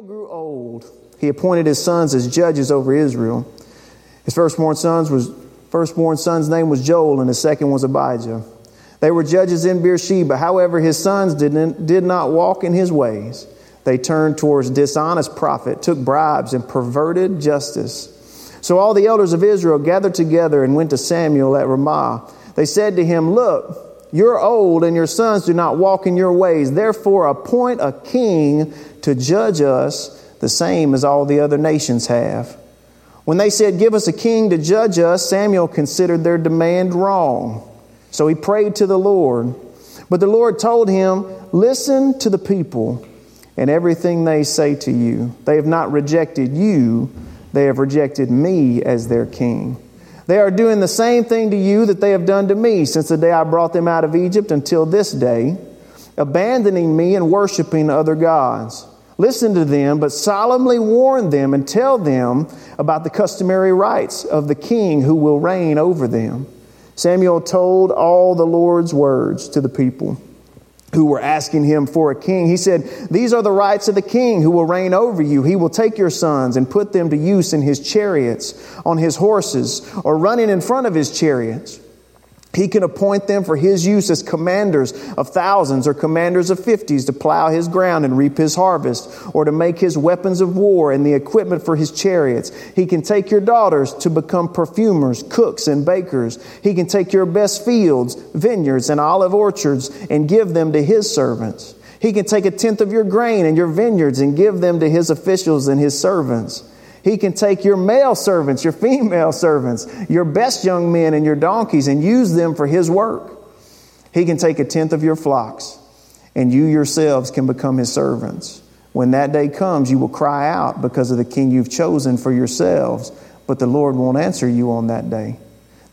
Samuel grew old, he appointed his sons as judges over Israel. His firstborn sons was firstborn son's name was Joel, and his second was Abijah. They were judges in Beersheba. However, his sons didn't, did not walk in his ways. They turned towards dishonest profit, took bribes, and perverted justice. So all the elders of Israel gathered together and went to Samuel at Ramah. They said to him, Look, you're old, and your sons do not walk in your ways. Therefore, appoint a king to judge us, the same as all the other nations have. When they said, Give us a king to judge us, Samuel considered their demand wrong. So he prayed to the Lord. But the Lord told him, Listen to the people and everything they say to you. They have not rejected you, they have rejected me as their king. They are doing the same thing to you that they have done to me since the day I brought them out of Egypt until this day, abandoning me and worshiping other gods. Listen to them, but solemnly warn them and tell them about the customary rights of the king who will reign over them. Samuel told all the Lord's words to the people who were asking him for a king. He said, These are the rights of the king who will reign over you. He will take your sons and put them to use in his chariots, on his horses, or running in front of his chariots. He can appoint them for his use as commanders of thousands or commanders of fifties to plow his ground and reap his harvest, or to make his weapons of war and the equipment for his chariots. He can take your daughters to become perfumers, cooks, and bakers. He can take your best fields, vineyards, and olive orchards and give them to his servants. He can take a tenth of your grain and your vineyards and give them to his officials and his servants. He can take your male servants, your female servants, your best young men, and your donkeys and use them for His work. He can take a tenth of your flocks, and you yourselves can become His servants. When that day comes, you will cry out because of the king you've chosen for yourselves, but the Lord won't answer you on that day.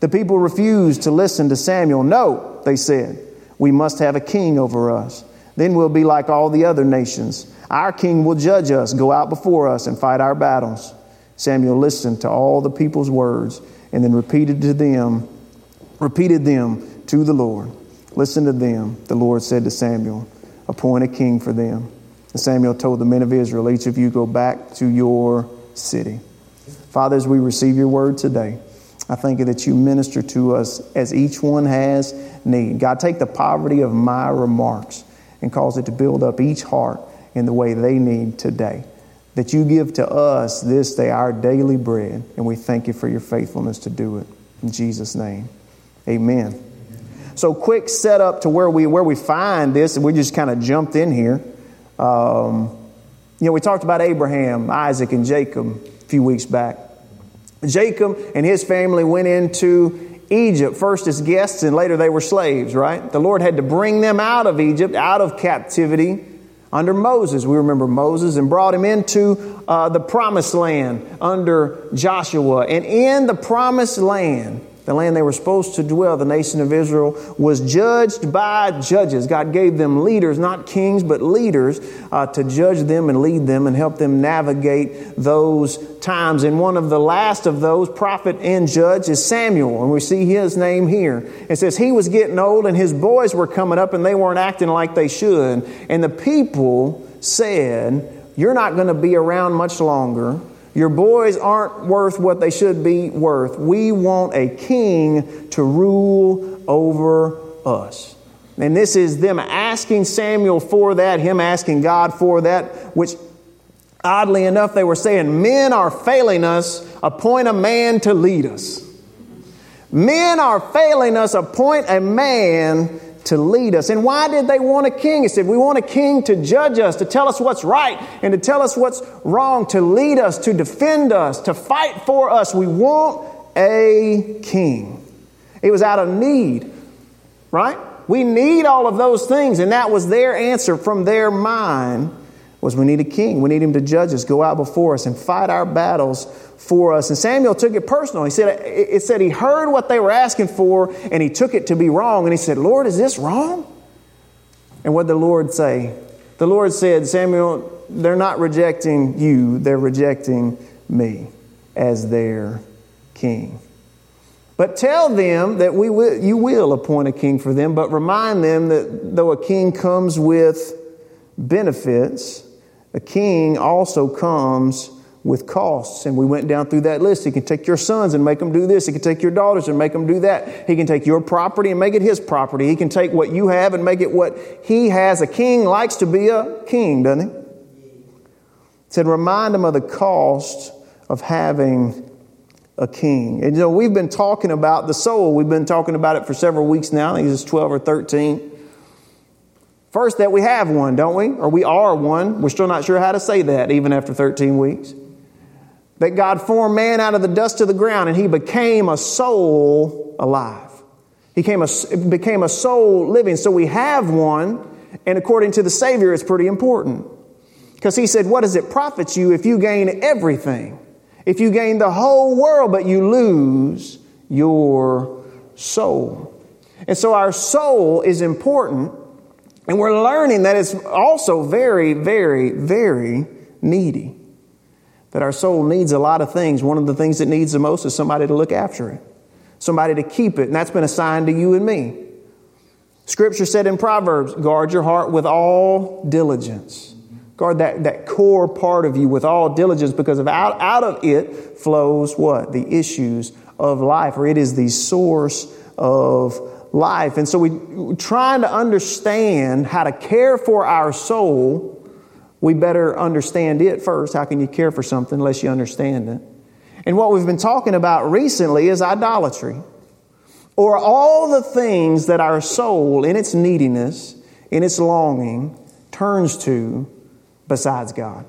The people refused to listen to Samuel. No, they said, we must have a king over us. Then we'll be like all the other nations. Our king will judge us, go out before us, and fight our battles. Samuel listened to all the people's words and then repeated to them, repeated them to the Lord. Listen to them. The Lord said to Samuel, Appoint a king for them. And Samuel told the men of Israel, Each of you go back to your city. Father, as we receive your word today, I thank you that you minister to us as each one has need. God, take the poverty of my remarks and cause it to build up each heart in the way they need today that you give to us this day our daily bread, and we thank you for your faithfulness to do it. In Jesus' name, amen. So, quick setup to where we, where we find this, and we just kind of jumped in here. Um, you know, we talked about Abraham, Isaac, and Jacob a few weeks back. Jacob and his family went into Egypt, first as guests, and later they were slaves, right? The Lord had to bring them out of Egypt, out of captivity under Moses. We remember Moses and brought him into uh, the promised land under Joshua. And in the promised land, the land they were supposed to dwell, the nation of Israel, was judged by judges. God gave them leaders, not kings, but leaders, uh, to judge them and lead them and help them navigate those times. And one of the last of those, prophet and judge, is Samuel. And we see his name here. It says he was getting old and his boys were coming up and they weren't acting like they should. And the people said, You're not going to be around much longer. Your boys aren't worth what they should be worth. We want a king to rule over us. And this is them asking Samuel for that, him asking God for that, which oddly enough they were saying, Men are failing us, appoint a man to lead us. Men are failing us, appoint a man to lead us. And why did they want a king? He said, We want a king to judge us, to tell us what's right, and to tell us what's wrong, to lead us, to defend us, to fight for us. We want a king. It was out of need, right? We need all of those things, and that was their answer from their mind was we need a king. We need him to judge us, go out before us, and fight our battles for us. And Samuel took it personal. He said, it said he heard what they were asking for and he took it to be wrong. And he said, Lord, is this wrong? And what did the Lord say? The Lord said, Samuel, they're not rejecting you, they're rejecting me as their king. But tell them that we will, you will appoint a king for them, but remind them that though a king comes with benefits, a king also comes with costs. And we went down through that list. He can take your sons and make them do this. He can take your daughters and make them do that. He can take your property and make it his property. He can take what you have and make it what he has. A king likes to be a king, doesn't he? It said, remind him of the cost of having a king. And you know, we've been talking about the soul. We've been talking about it for several weeks now. I think it's 12 or 13. First, that we have one, don't we? Or we are one. We're still not sure how to say that, even after 13 weeks that God formed man out of the dust of the ground and he became a soul alive. He became a, became a soul living. So we have one, and according to the Savior, it's pretty important. Because he said, What does it profit you if you gain everything? If you gain the whole world, but you lose your soul. And so our soul is important, and we're learning that it's also very, very, very needy that our soul needs a lot of things. One of the things it needs the most is somebody to look after it, somebody to keep it, and that's been assigned to you and me. Scripture said in Proverbs, guard your heart with all diligence. Guard that, that core part of you with all diligence because of out, out of it flows what? The issues of life, or it is the source of life. And so we, trying to understand how to care for our soul we better understand it first. How can you care for something unless you understand it? And what we've been talking about recently is idolatry, or all the things that our soul, in its neediness, in its longing, turns to besides God.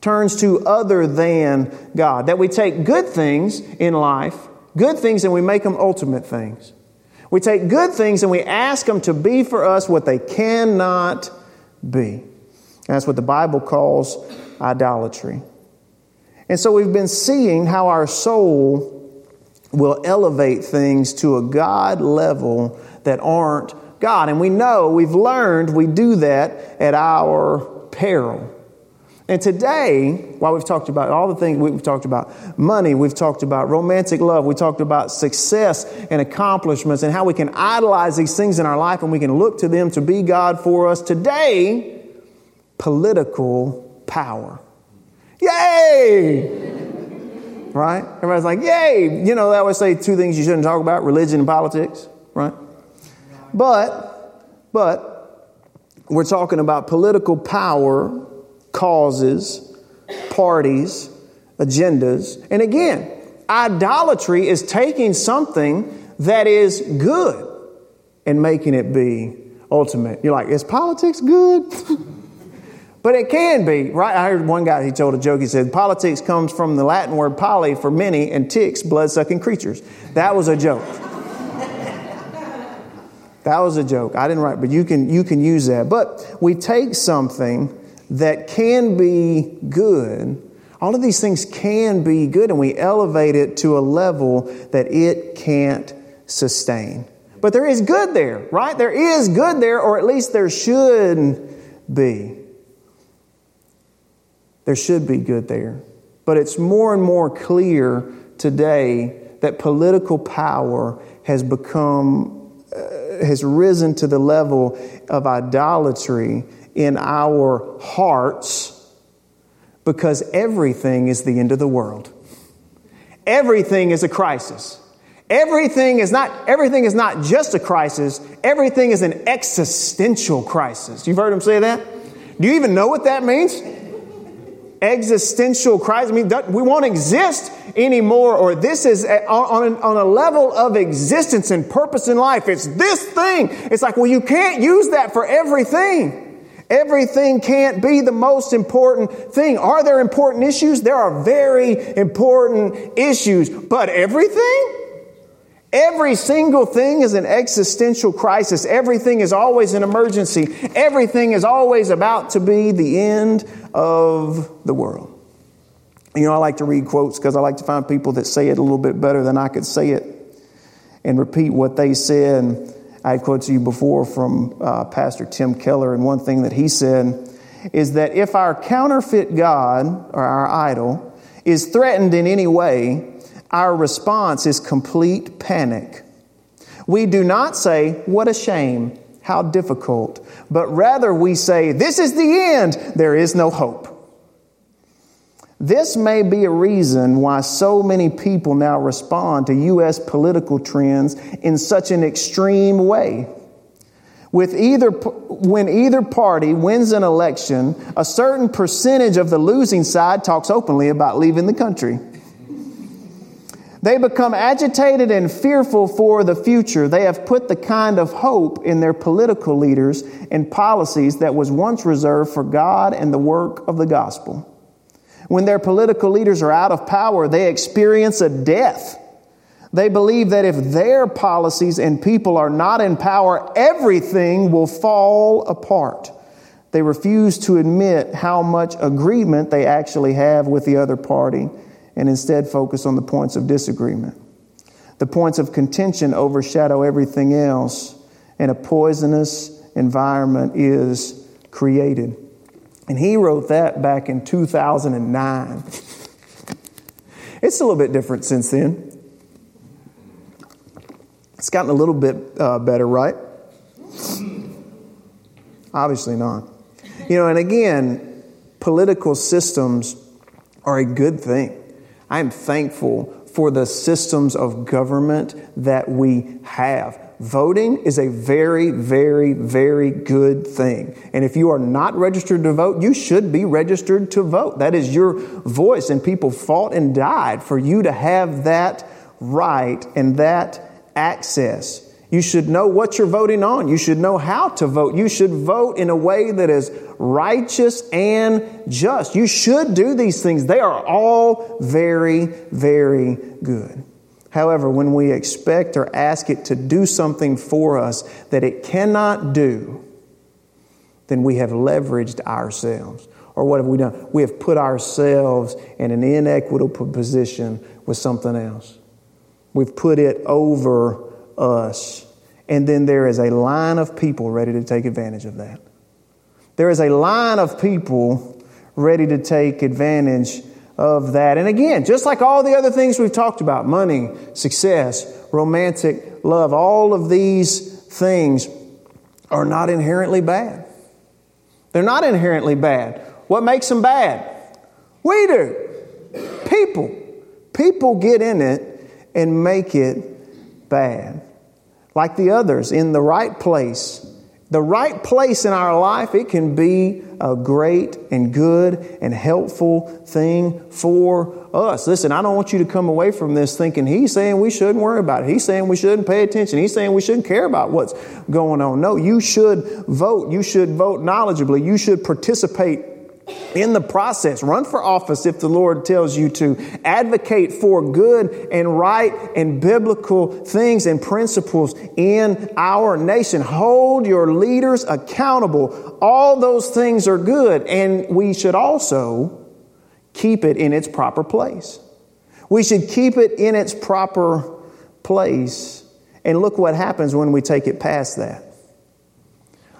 Turns to other than God. That we take good things in life, good things, and we make them ultimate things. We take good things and we ask them to be for us what they cannot be. That's what the Bible calls idolatry. And so we've been seeing how our soul will elevate things to a God level that aren't God. And we know, we've learned we do that at our peril. And today, while we've talked about all the things we've talked about money, we've talked about romantic love, we talked about success and accomplishments and how we can idolize these things in our life and we can look to them to be God for us. Today, political power. Yay! right? Everybody's like, yay! You know, they always say two things you shouldn't talk about religion and politics, right? But, but, we're talking about political power, causes, parties, agendas. And again, idolatry is taking something that is good and making it be ultimate. You're like, is politics good? But it can be, right? I heard one guy, he told a joke. He said, Politics comes from the Latin word poly for many and ticks, blood sucking creatures. That was a joke. that was a joke. I didn't write, but you can, you can use that. But we take something that can be good, all of these things can be good, and we elevate it to a level that it can't sustain. But there is good there, right? There is good there, or at least there should be. There should be good there. But it's more and more clear today that political power has become, uh, has risen to the level of idolatry in our hearts because everything is the end of the world. Everything is a crisis. Everything is not, everything is not just a crisis, everything is an existential crisis. You've heard him say that? Do you even know what that means? existential crisis. I mean, we won't exist anymore, or this is on, on a level of existence and purpose in life. It's this thing. It's like, well, you can't use that for everything. Everything can't be the most important thing. Are there important issues? There are very important issues, but everything? Every single thing is an existential crisis. Everything is always an emergency. Everything is always about to be the end of the world. You know, I like to read quotes because I like to find people that say it a little bit better than I could say it and repeat what they said. I had quotes to you before from uh, Pastor Tim Keller, and one thing that he said is that if our counterfeit God or our idol is threatened in any way, our response is complete panic. We do not say, What a shame. How difficult. But rather we say, This is the end. There is no hope. This may be a reason why so many people now respond to U.S. political trends in such an extreme way. With either, when either party wins an election, a certain percentage of the losing side talks openly about leaving the country. They become agitated and fearful for the future. They have put the kind of hope in their political leaders and policies that was once reserved for God and the work of the gospel. When their political leaders are out of power, they experience a death. They believe that if their policies and people are not in power, everything will fall apart. They refuse to admit how much agreement they actually have with the other party and instead focus on the points of disagreement. The points of contention overshadow everything else, and a poisonous environment is created. And he wrote that back in 2009. It's a little bit different since then. It's gotten a little bit uh, better, right? Obviously not. You know, and again, political systems are a good thing. I am thankful for the systems of government that we have. Voting is a very, very, very good thing. And if you are not registered to vote, you should be registered to vote. That is your voice, and people fought and died for you to have that right and that access. You should know what you're voting on. You should know how to vote. You should vote in a way that is righteous and just. You should do these things. They are all very, very good. However, when we expect or ask it to do something for us that it cannot do, then we have leveraged ourselves. Or what have we done? We have put ourselves in an inequitable position with something else. We've put it over us. And then there is a line of people ready to take advantage of that. There is a line of people ready to take advantage of that. And again, just like all the other things we've talked about money, success, romantic love all of these things are not inherently bad. They're not inherently bad. What makes them bad? We do. People. People get in it and make it bad. Like the others, in the right place the right place in our life, it can be a great and good and helpful thing for us. Listen, I don't want you to come away from this thinking he's saying we shouldn't worry about it. He's saying we shouldn't pay attention. He's saying we shouldn't care about what's going on. No, you should vote. You should vote knowledgeably. You should participate in the process. Run for office if the Lord tells you to. Advocate for good and right and biblical things and principles in our nation. Hold your leaders accountable. All those things are good, and we should also keep it in its proper place. We should keep it in its proper place. And look what happens when we take it past that.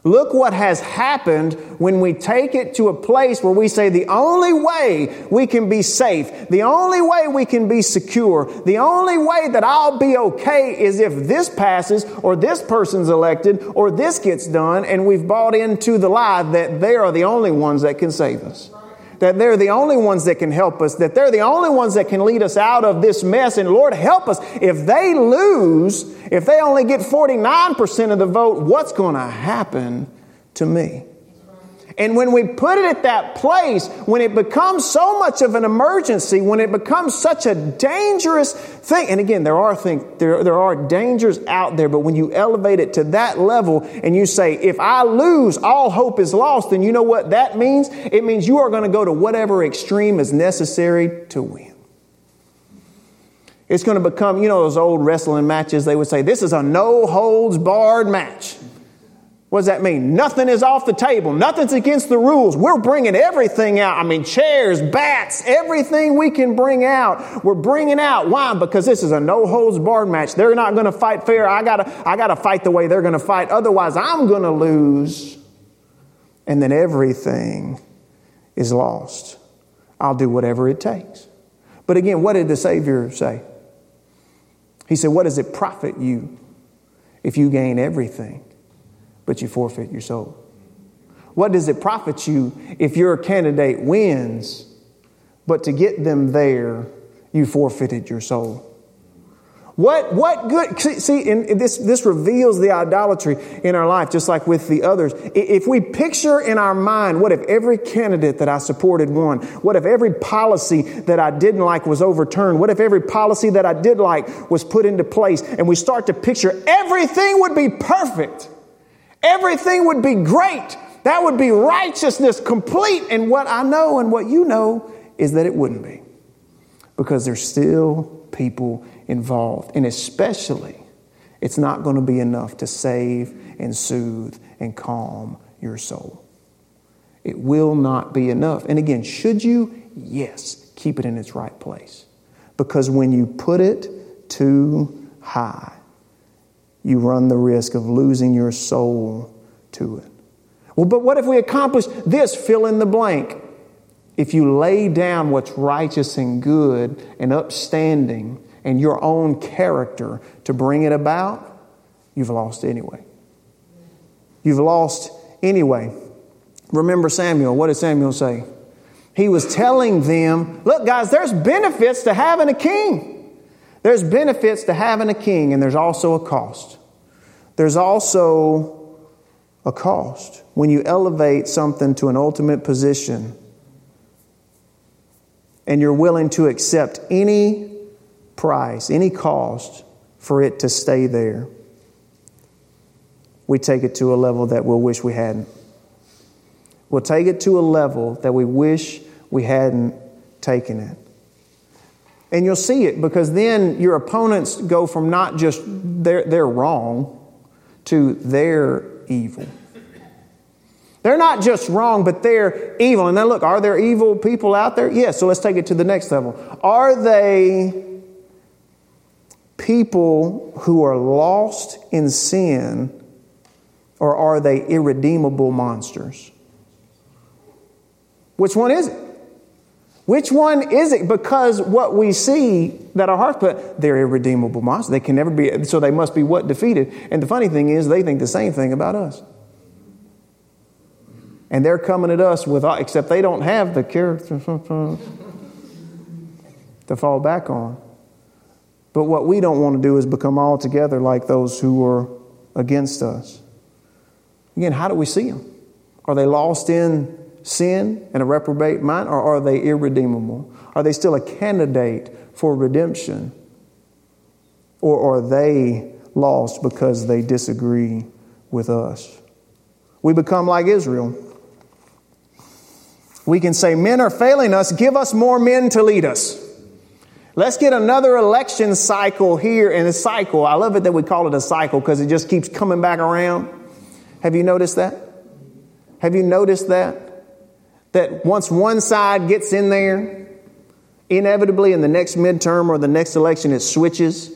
Look what has happened when we take it to a place where we say the only way we can be safe, the only way we can be secure, the only way that I'll be okay is if this passes or this person's elected or this gets done and we've bought into the lie that they are the only ones that can save us that they're the only ones that can help us, that they're the only ones that can lead us out of this mess. And Lord, help us. If they lose, if they only get 49% of the vote, what's going to happen to me? And when we put it at that place, when it becomes so much of an emergency, when it becomes such a dangerous thing, and again, there are things, there, there are dangers out there, but when you elevate it to that level and you say, if I lose, all hope is lost, then you know what that means? It means you are going to go to whatever extreme is necessary to win. It's going to become, you know, those old wrestling matches, they would say, this is a no holds barred match. What does that mean? Nothing is off the table. Nothing's against the rules. We're bringing everything out. I mean, chairs, bats, everything we can bring out. We're bringing out. Why? Because this is a no holds barred match. They're not going to fight fair. I gotta, I gotta fight the way they're going to fight. Otherwise, I'm going to lose. And then everything is lost. I'll do whatever it takes. But again, what did the Savior say? He said, What does it profit you if you gain everything? But you forfeit your soul. What does it profit you if your candidate wins, but to get them there, you forfeited your soul? What, what good, see, and this, this reveals the idolatry in our life, just like with the others. If we picture in our mind, what if every candidate that I supported won? What if every policy that I didn't like was overturned? What if every policy that I did like was put into place? And we start to picture everything would be perfect. Everything would be great. That would be righteousness complete. And what I know and what you know is that it wouldn't be. Because there's still people involved. And especially, it's not going to be enough to save and soothe and calm your soul. It will not be enough. And again, should you? Yes, keep it in its right place. Because when you put it too high, you run the risk of losing your soul to it. Well, but what if we accomplish this? Fill in the blank. If you lay down what's righteous and good and upstanding and your own character to bring it about, you've lost anyway. You've lost anyway. Remember Samuel. What did Samuel say? He was telling them, look, guys, there's benefits to having a king. There's benefits to having a king, and there's also a cost. There's also a cost. When you elevate something to an ultimate position and you're willing to accept any price, any cost for it to stay there, we take it to a level that we'll wish we hadn't. We'll take it to a level that we wish we hadn't taken it. And you'll see it because then your opponents go from not just they're, they're wrong to they're evil. They're not just wrong, but they're evil. And then look, are there evil people out there? Yes, so let's take it to the next level. Are they people who are lost in sin, or are they irredeemable monsters? Which one is it? Which one is it? Because what we see that our hearts put, they're irredeemable monsters. They can never be, so they must be what? Defeated. And the funny thing is, they think the same thing about us. And they're coming at us with, uh, except they don't have the character to fall back on. But what we don't want to do is become altogether like those who are against us. Again, how do we see them? Are they lost in sin and a reprobate mind, or are they irredeemable? Are they still a candidate for redemption? Or are they lost because they disagree with us? We become like Israel. We can say, Men are failing us, give us more men to lead us. Let's get another election cycle here in a cycle. I love it that we call it a cycle because it just keeps coming back around. Have you noticed that? Have you noticed that? That once one side gets in there, inevitably in the next midterm or the next election, it switches.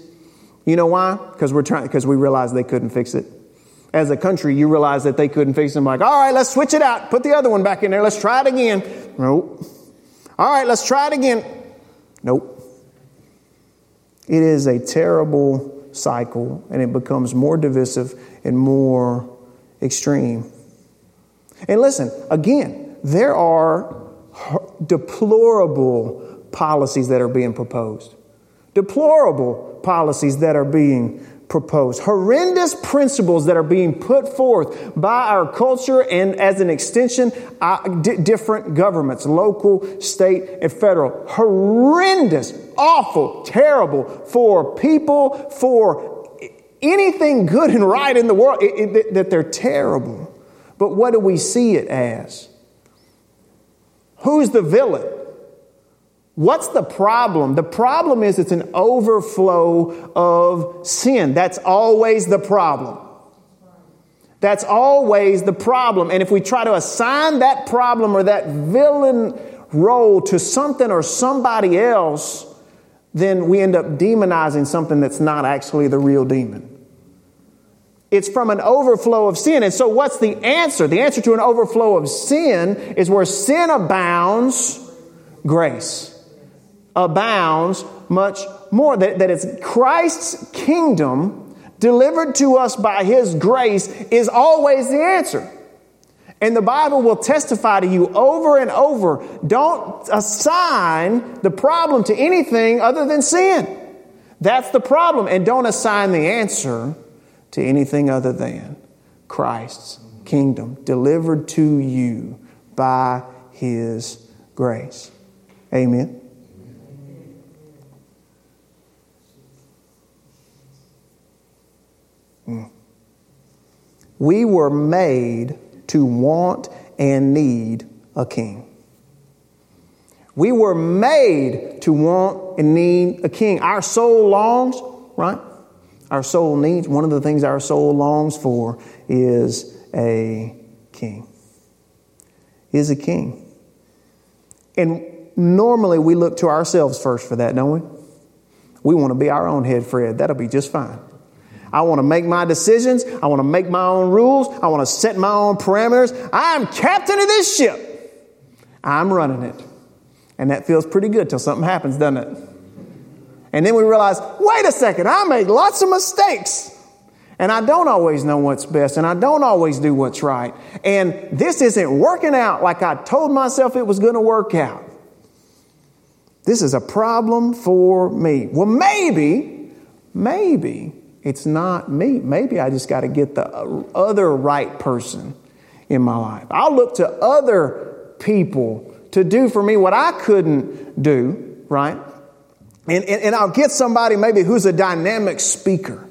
You know why? Because we're trying, because we realized they couldn't fix it. As a country, you realize that they couldn't fix it. Like, all right, let's switch it out. Put the other one back in there. Let's try it again. Nope. All right, let's try it again. Nope. It is a terrible cycle and it becomes more divisive and more extreme. And listen, again, there are deplorable policies that are being proposed. Deplorable policies that are being proposed. Horrendous principles that are being put forth by our culture and as an extension, uh, d- different governments, local, state, and federal. Horrendous, awful, terrible for people, for anything good and right in the world, it, it, that they're terrible. But what do we see it as? Who's the villain? What's the problem? The problem is it's an overflow of sin. That's always the problem. That's always the problem. And if we try to assign that problem or that villain role to something or somebody else, then we end up demonizing something that's not actually the real demon. It's from an overflow of sin. And so, what's the answer? The answer to an overflow of sin is where sin abounds, grace abounds much more. That, that it's Christ's kingdom delivered to us by His grace, is always the answer. And the Bible will testify to you over and over don't assign the problem to anything other than sin. That's the problem. And don't assign the answer to anything other than Christ's kingdom delivered to you by His grace. Amen. Hmm. We were made to want and need a king. We were made to want and need a king. Our soul longs, right? Our soul needs, one of the things our soul longs for is a king. Is a king. And normally we look to ourselves first for that, don't we? We want to be our own head Fred. That'll be just fine. I want to make my decisions. I want to make my own rules. I want to set my own parameters. I'm captain of this ship. I'm running it. And that feels pretty good till something happens, doesn't it? And then we realize, wait a second, I make lots of mistakes. And I don't always know what's best, and I don't always do what's right. And this isn't working out like I told myself it was going to work out. This is a problem for me. Well, maybe, maybe it's not me. Maybe I just got to get the uh, other right person in my life. I'll look to other people to do for me what I couldn't do, right? And, and, and, I'll get somebody maybe who's a dynamic speaker,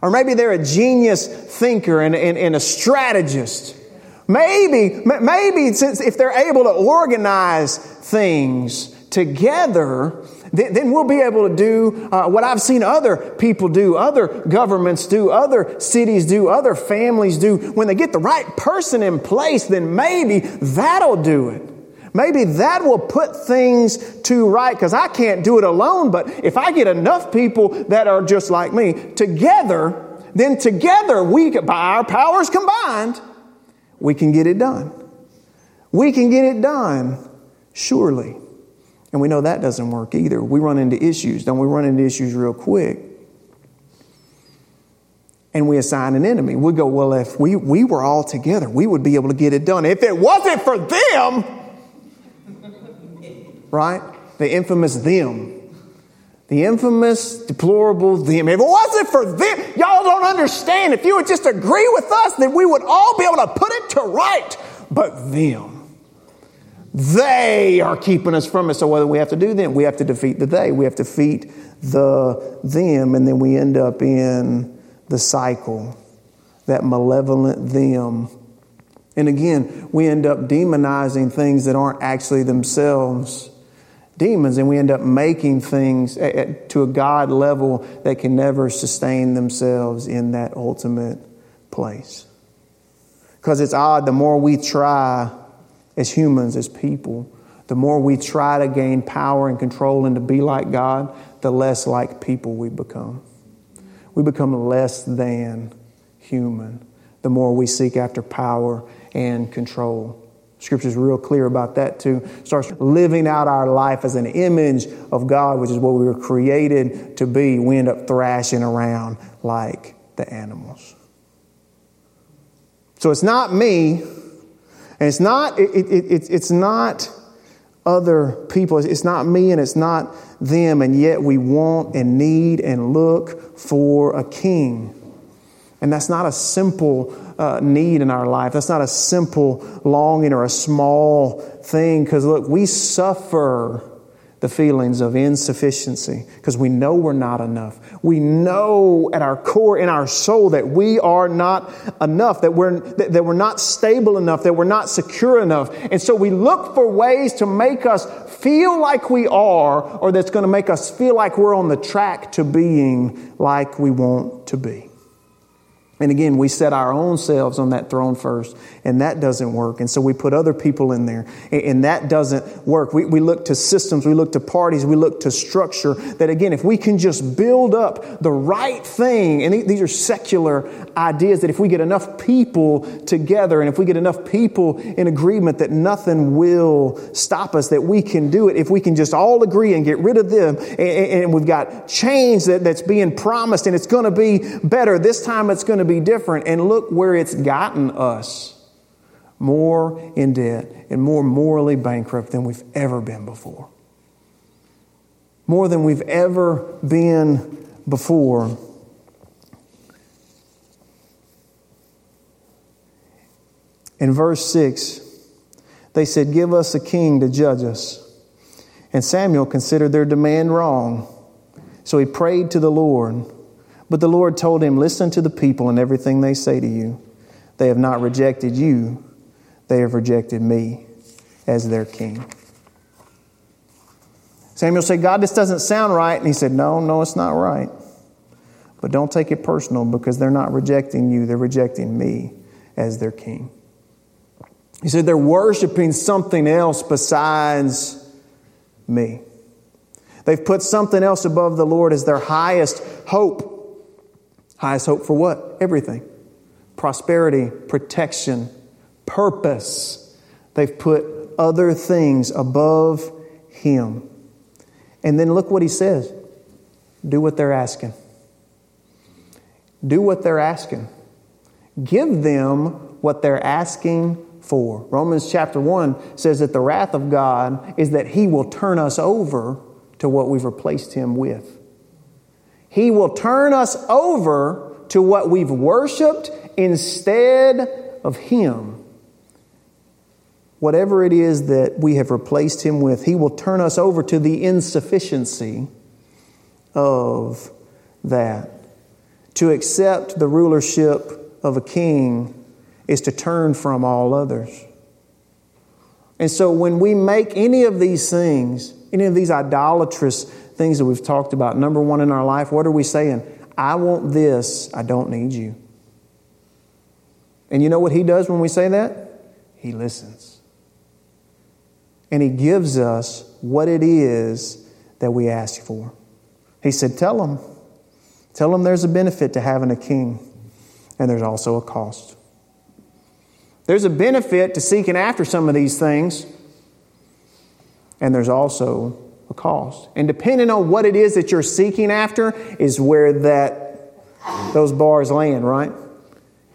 or maybe they're a genius thinker and, and, and a strategist. Maybe, maybe since if they're able to organize things together, then we'll be able to do uh, what I've seen other people do, other governments do, other cities do, other families do. When they get the right person in place, then maybe that'll do it. Maybe that will put things to right because I can't do it alone. But if I get enough people that are just like me together, then together we, by our powers combined, we can get it done. We can get it done, surely. And we know that doesn't work either. We run into issues. Don't we run into issues real quick? And we assign an enemy. We go, well, if we, we were all together, we would be able to get it done. If it wasn't for them, right? The infamous them. The infamous, deplorable them. If it wasn't for them, y'all don't understand. If you would just agree with us, then we would all be able to put it to right. But them. They are keeping us from it. So what do we have to do then? We have to defeat the they. We have to defeat the them, and then we end up in the cycle, that malevolent them. And again, we end up demonizing things that aren't actually themselves demons, and we end up making things to a God level that can never sustain themselves in that ultimate place. Because it's odd, the more we try, as humans, as people, the more we try to gain power and control and to be like God, the less like people we become. We become less than human the more we seek after power and control. Scripture is real clear about that too. Starts living out our life as an image of God, which is what we were created to be. We end up thrashing around like the animals. So it's not me and it's not, it, it, it, it's not other people. It's not me and it's not them. And yet we want and need and look for a king. And that's not a simple uh, need in our life. That's not a simple longing or a small thing. Because look, we suffer the feelings of insufficiency because we know we're not enough. We know at our core, in our soul, that we are not enough, that we're, that, that we're not stable enough, that we're not secure enough. And so we look for ways to make us feel like we are, or that's going to make us feel like we're on the track to being like we want to be. And again, we set our own selves on that throne first, and that doesn't work. And so we put other people in there, and that doesn't work. We, we look to systems, we look to parties, we look to structure. That again, if we can just build up the right thing, and these are secular ideas, that if we get enough people together, and if we get enough people in agreement, that nothing will stop us, that we can do it. If we can just all agree and get rid of them, and, and we've got change that, that's being promised, and it's going to be better. This time it's going to to be different. And look where it's gotten us more in debt and more morally bankrupt than we've ever been before. More than we've ever been before. In verse 6, they said, Give us a king to judge us. And Samuel considered their demand wrong. So he prayed to the Lord. But the Lord told him, Listen to the people and everything they say to you. They have not rejected you, they have rejected me as their king. Samuel said, God, this doesn't sound right. And he said, No, no, it's not right. But don't take it personal because they're not rejecting you, they're rejecting me as their king. He said, They're worshiping something else besides me. They've put something else above the Lord as their highest hope. Highest hope for what? Everything prosperity, protection, purpose. They've put other things above Him. And then look what He says do what they're asking. Do what they're asking. Give them what they're asking for. Romans chapter 1 says that the wrath of God is that He will turn us over to what we've replaced Him with. He will turn us over to what we've worshiped instead of Him. Whatever it is that we have replaced Him with, He will turn us over to the insufficiency of that. To accept the rulership of a king is to turn from all others. And so when we make any of these things, any of these idolatrous things that we've talked about. Number one in our life, what are we saying? I want this, I don't need you. And you know what He does when we say that? He listens. And He gives us what it is that we ask for. He said, Tell them. Tell them there's a benefit to having a king, and there's also a cost. There's a benefit to seeking after some of these things, and there's also a cost. And depending on what it is that you're seeking after is where that those bars land, right?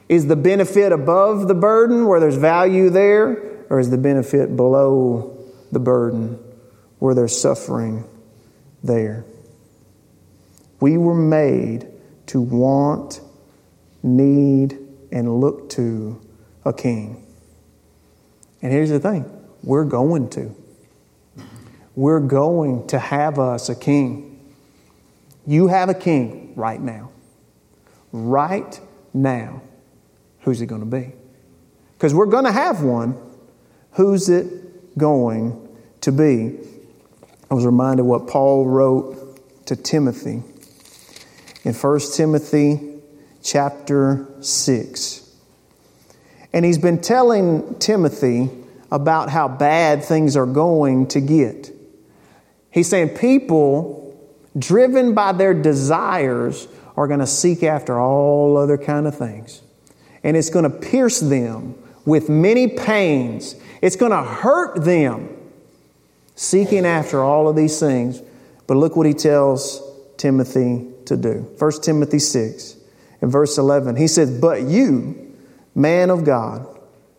Is the benefit above the burden where there's value there, or is the benefit below the burden where there's suffering there? We were made to want, need, and look to a king. And here's the thing we're going to we're going to have us a king. You have a king right now. Right now. Who's it going to be? Because we're going to have one. Who's it going to be? I was reminded what Paul wrote to Timothy in 1 Timothy chapter 6. And he's been telling Timothy about how bad things are going to get. He's saying people driven by their desires are going to seek after all other kind of things. And it's going to pierce them with many pains. It's going to hurt them seeking after all of these things. But look what he tells Timothy to do. 1 Timothy 6 in verse 11. He says, But you, man of God,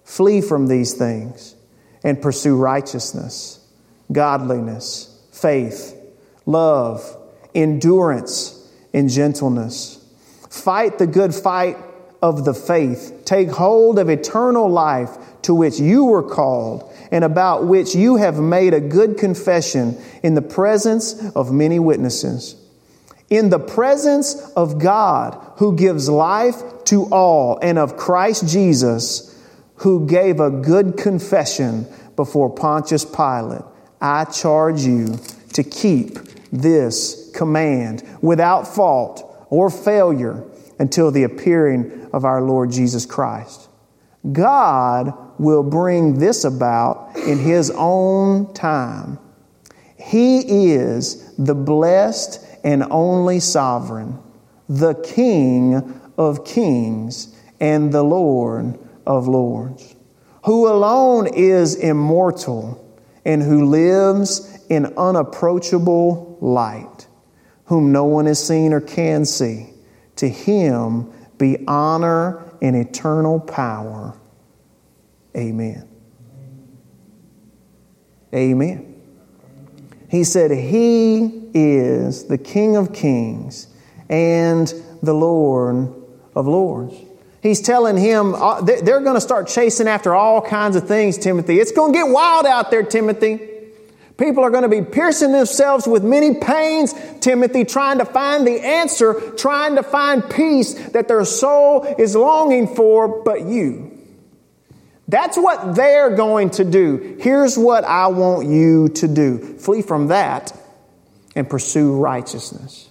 flee from these things and pursue righteousness, godliness faith, love, endurance, and gentleness. Fight the good fight of the faith. Take hold of eternal life to which you were called and about which you have made a good confession in the presence of many witnesses. In the presence of God who gives life to all and of Christ Jesus who gave a good confession before Pontius Pilate I charge you to keep this command without fault or failure until the appearing of our Lord Jesus Christ. God will bring this about in His own time. He is the blessed and only sovereign, the King of kings and the Lord of lords, who alone is immortal and who lives in unapproachable light, whom no one has seen or can see. To him be honor and eternal power. Amen. Amen. He said, He is the King of kings and the Lord of lords. He's telling him uh, they're going to start chasing after all kinds of things, Timothy. It's going to get wild out there, Timothy. People are going to be piercing themselves with many pains, Timothy, trying to find the answer, trying to find peace that their soul is longing for, but you. That's what they're going to do. Here's what I want you to do flee from that and pursue righteousness.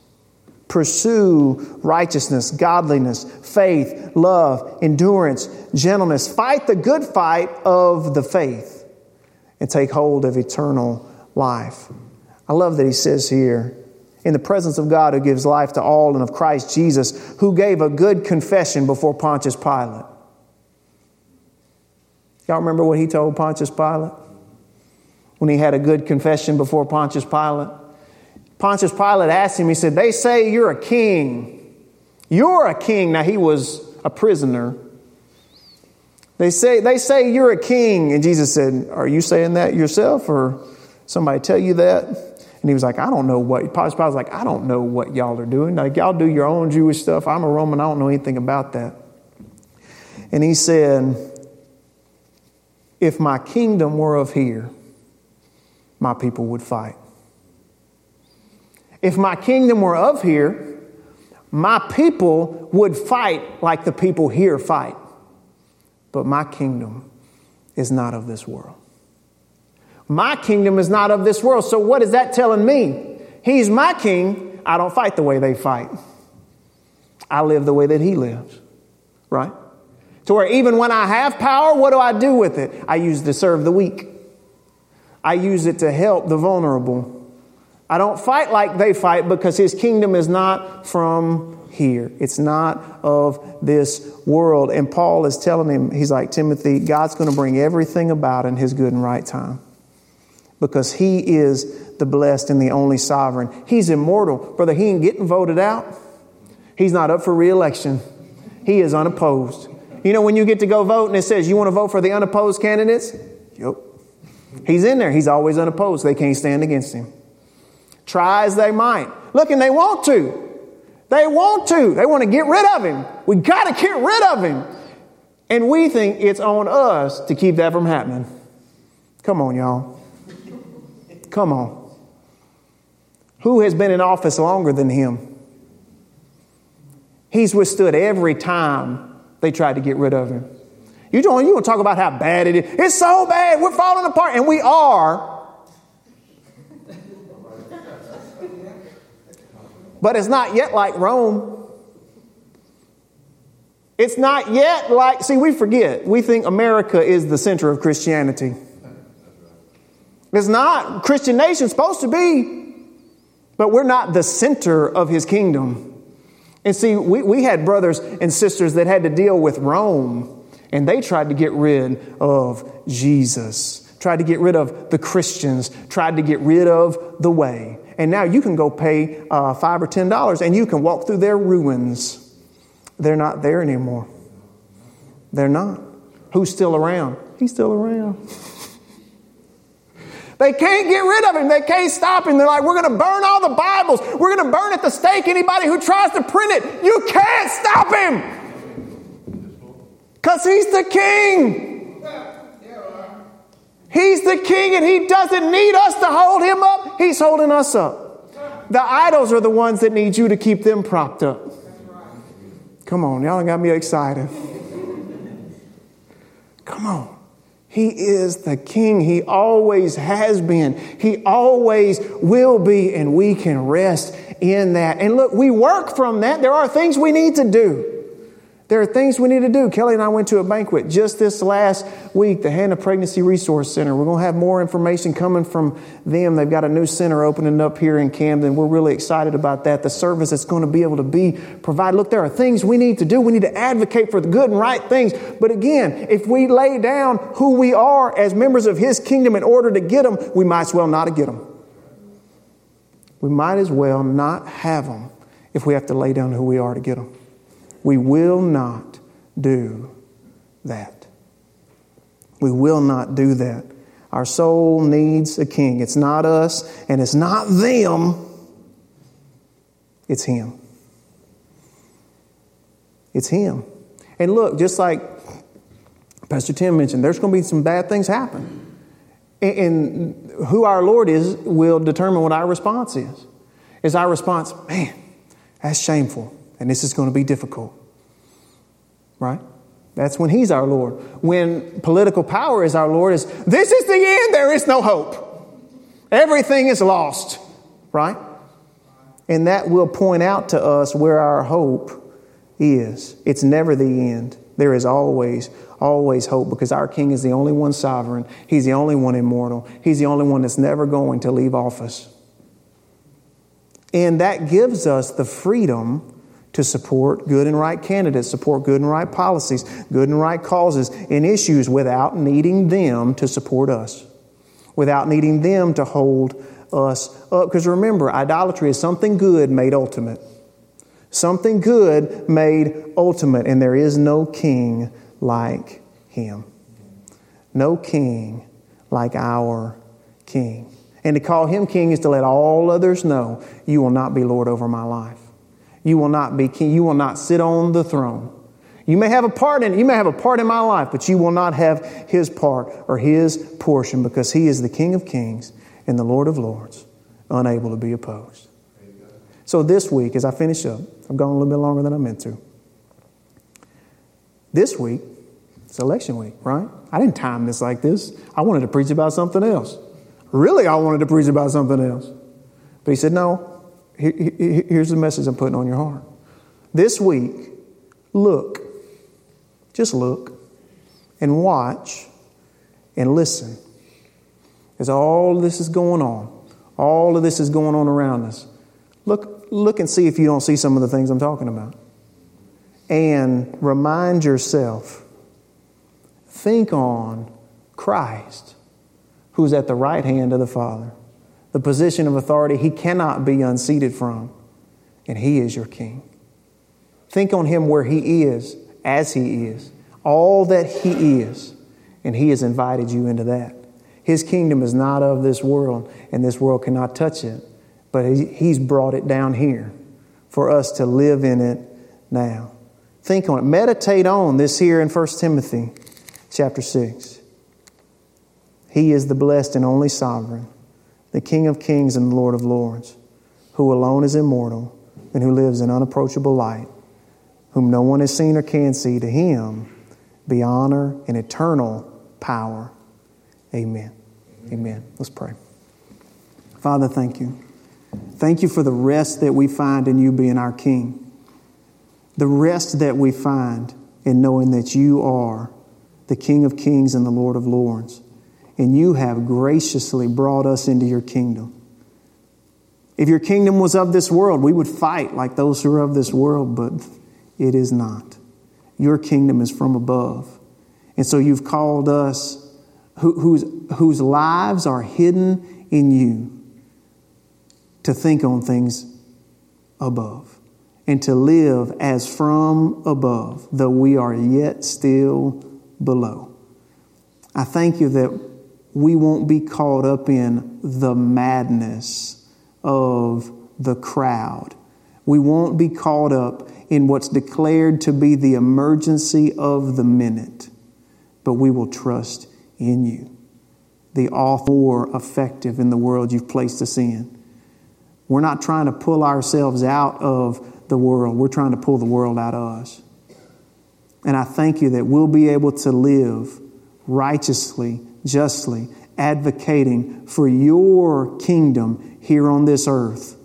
Pursue righteousness, godliness, faith, love, endurance, gentleness. Fight the good fight of the faith and take hold of eternal life. I love that he says here, in the presence of God who gives life to all and of Christ Jesus, who gave a good confession before Pontius Pilate. Y'all remember what he told Pontius Pilate? When he had a good confession before Pontius Pilate? Pontius Pilate asked him, he said, They say you're a king. You're a king. Now he was a prisoner. They say, they say you're a king. And Jesus said, Are you saying that yourself or somebody tell you that? And he was like, I don't know what. Pontius Pilate was like, I don't know what y'all are doing. Like, y'all do your own Jewish stuff. I'm a Roman. I don't know anything about that. And he said, If my kingdom were of here, my people would fight. If my kingdom were of here, my people would fight like the people here fight. But my kingdom is not of this world. My kingdom is not of this world. So, what is that telling me? He's my king. I don't fight the way they fight. I live the way that he lives, right? To where even when I have power, what do I do with it? I use it to serve the weak, I use it to help the vulnerable. I don't fight like they fight because his kingdom is not from here. It's not of this world. And Paul is telling him, he's like, Timothy, God's going to bring everything about in his good and right time because he is the blessed and the only sovereign. He's immortal. Brother, he ain't getting voted out. He's not up for reelection. He is unopposed. You know, when you get to go vote and it says you want to vote for the unopposed candidates? Yep. He's in there. He's always unopposed. They can't stand against him. Try as they might. Look, and they want to. They want to. They want to get rid of him. We got to get rid of him. And we think it's on us to keep that from happening. Come on, y'all. Come on. Who has been in office longer than him? He's withstood every time they tried to get rid of him. You don't you want to talk about how bad it is. It's so bad. We're falling apart. And we are. But it's not yet like Rome. It's not yet like, see, we forget. We think America is the center of Christianity. It's not. Christian nation's supposed to be, but we're not the center of his kingdom. And see, we, we had brothers and sisters that had to deal with Rome, and they tried to get rid of Jesus, tried to get rid of the Christians, tried to get rid of the way. And now you can go pay uh, five or ten dollars and you can walk through their ruins. They're not there anymore. They're not. Who's still around? He's still around. They can't get rid of him. They can't stop him. They're like, we're going to burn all the Bibles. We're going to burn at the stake anybody who tries to print it. You can't stop him. Because he's the king. He's the king and he doesn't need us to hold him up. He's holding us up. The idols are the ones that need you to keep them propped up. Come on, y'all got me excited. Come on. He is the king. He always has been. He always will be, and we can rest in that. And look, we work from that. There are things we need to do. There are things we need to do. Kelly and I went to a banquet just this last week, the Hannah Pregnancy Resource Center. We're going to have more information coming from them. They've got a new center opening up here in Camden. We're really excited about that. The service that's going to be able to be provided. Look, there are things we need to do. We need to advocate for the good and right things. But again, if we lay down who we are as members of His kingdom in order to get them, we might as well not get them. We might as well not have them if we have to lay down who we are to get them. We will not do that. We will not do that. Our soul needs a king. It's not us and it's not them, it's Him. It's Him. And look, just like Pastor Tim mentioned, there's going to be some bad things happen. And who our Lord is will determine what our response is. Is our response, man, that's shameful and this is going to be difficult. Right? That's when He's our Lord. When political power is our Lord, is this is the end, there is no hope. Everything is lost. Right? And that will point out to us where our hope is. It's never the end. There is always, always hope because our King is the only one sovereign. He's the only one immortal. He's the only one that's never going to leave office. And that gives us the freedom to support good and right candidates, support good and right policies, good and right causes and issues without needing them to support us, without needing them to hold us up. Because remember, idolatry is something good made ultimate. Something good made ultimate, and there is no king like him. No king like our king. And to call him king is to let all others know you will not be Lord over my life. You will not be king. You will not sit on the throne. You may have a part in you may have a part in my life, but you will not have his part or his portion because he is the King of Kings and the Lord of Lords, unable to be opposed. So this week, as I finish up, I've gone a little bit longer than I meant to. This week, it's election week, right? I didn't time this like this. I wanted to preach about something else. Really, I wanted to preach about something else. But he said, No, here's the message I'm putting on your heart. This week, look, just look and watch and listen. As all this is going on, all of this is going on around us. Look, look and see if you don't see some of the things I'm talking about. And remind yourself, think on Christ who's at the right hand of the Father, the position of authority he cannot be unseated from, and he is your king. Think on him where he is, as he is, all that he is, and he has invited you into that. His kingdom is not of this world, and this world cannot touch it, but he's brought it down here for us to live in it now. Think on it. Meditate on this here in 1 Timothy chapter 6. He is the blessed and only sovereign, the King of kings and the Lord of lords, who alone is immortal and who lives in unapproachable light, whom no one has seen or can see. To him be honor and eternal power. Amen. Amen. Let's pray. Father, thank you. Thank you for the rest that we find in you being our King. The rest that we find in knowing that you are the King of kings and the Lord of lords and you have graciously brought us into your kingdom. If your kingdom was of this world, we would fight like those who are of this world, but it is not. Your kingdom is from above. And so you've called us who, whose, whose lives are hidden in you to think on things above and to live as from above, though we are yet still below. I thank you that we won't be caught up in the madness of the crowd. We won't be caught up in what's declared to be the emergency of the minute, but we will trust in you, the author more effective in the world you've placed us in. We're not trying to pull ourselves out of the world, we're trying to pull the world out of us. And I thank you that we'll be able to live righteously justly, advocating for your kingdom here on this earth.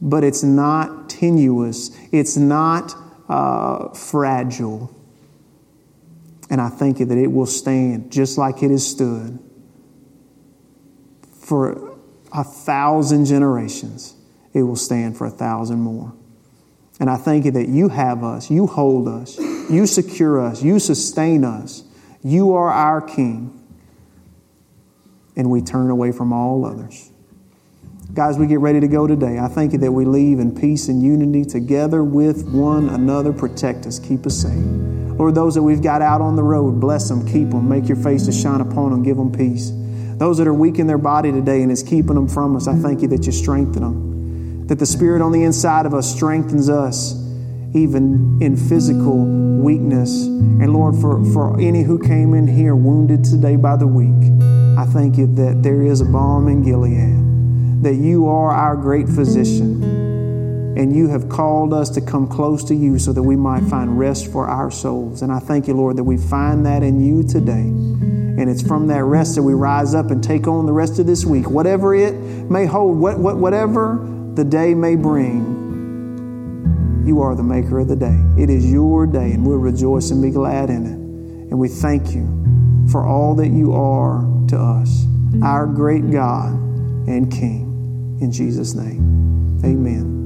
But it's not tenuous, it's not uh, fragile. And I thank you that it will stand just like it has stood for a thousand generations. It will stand for a thousand more. And I thank you that you have us, you hold us, you secure us, you sustain us. You are our King. And we turn away from all others. Guys, we get ready to go today. I thank you that we leave in peace and unity together with one another. Protect us, keep us safe. Lord, those that we've got out on the road, bless them, keep them, make your face to shine upon them, give them peace. Those that are weak in their body today and it's keeping them from us, I thank you that you strengthen them. That the Spirit on the inside of us strengthens us, even in physical weakness. And Lord, for, for any who came in here wounded today by the weak, I thank you that there is a balm in Gilead, that you are our great physician, and you have called us to come close to you so that we might find rest for our souls. And I thank you, Lord, that we find that in you today. And it's from that rest that we rise up and take on the rest of this week. Whatever it may hold, what, what, whatever the day may bring, you are the maker of the day. It is your day, and we'll rejoice and be glad in it. And we thank you for all that you are to us, our great God and King. In Jesus' name, amen.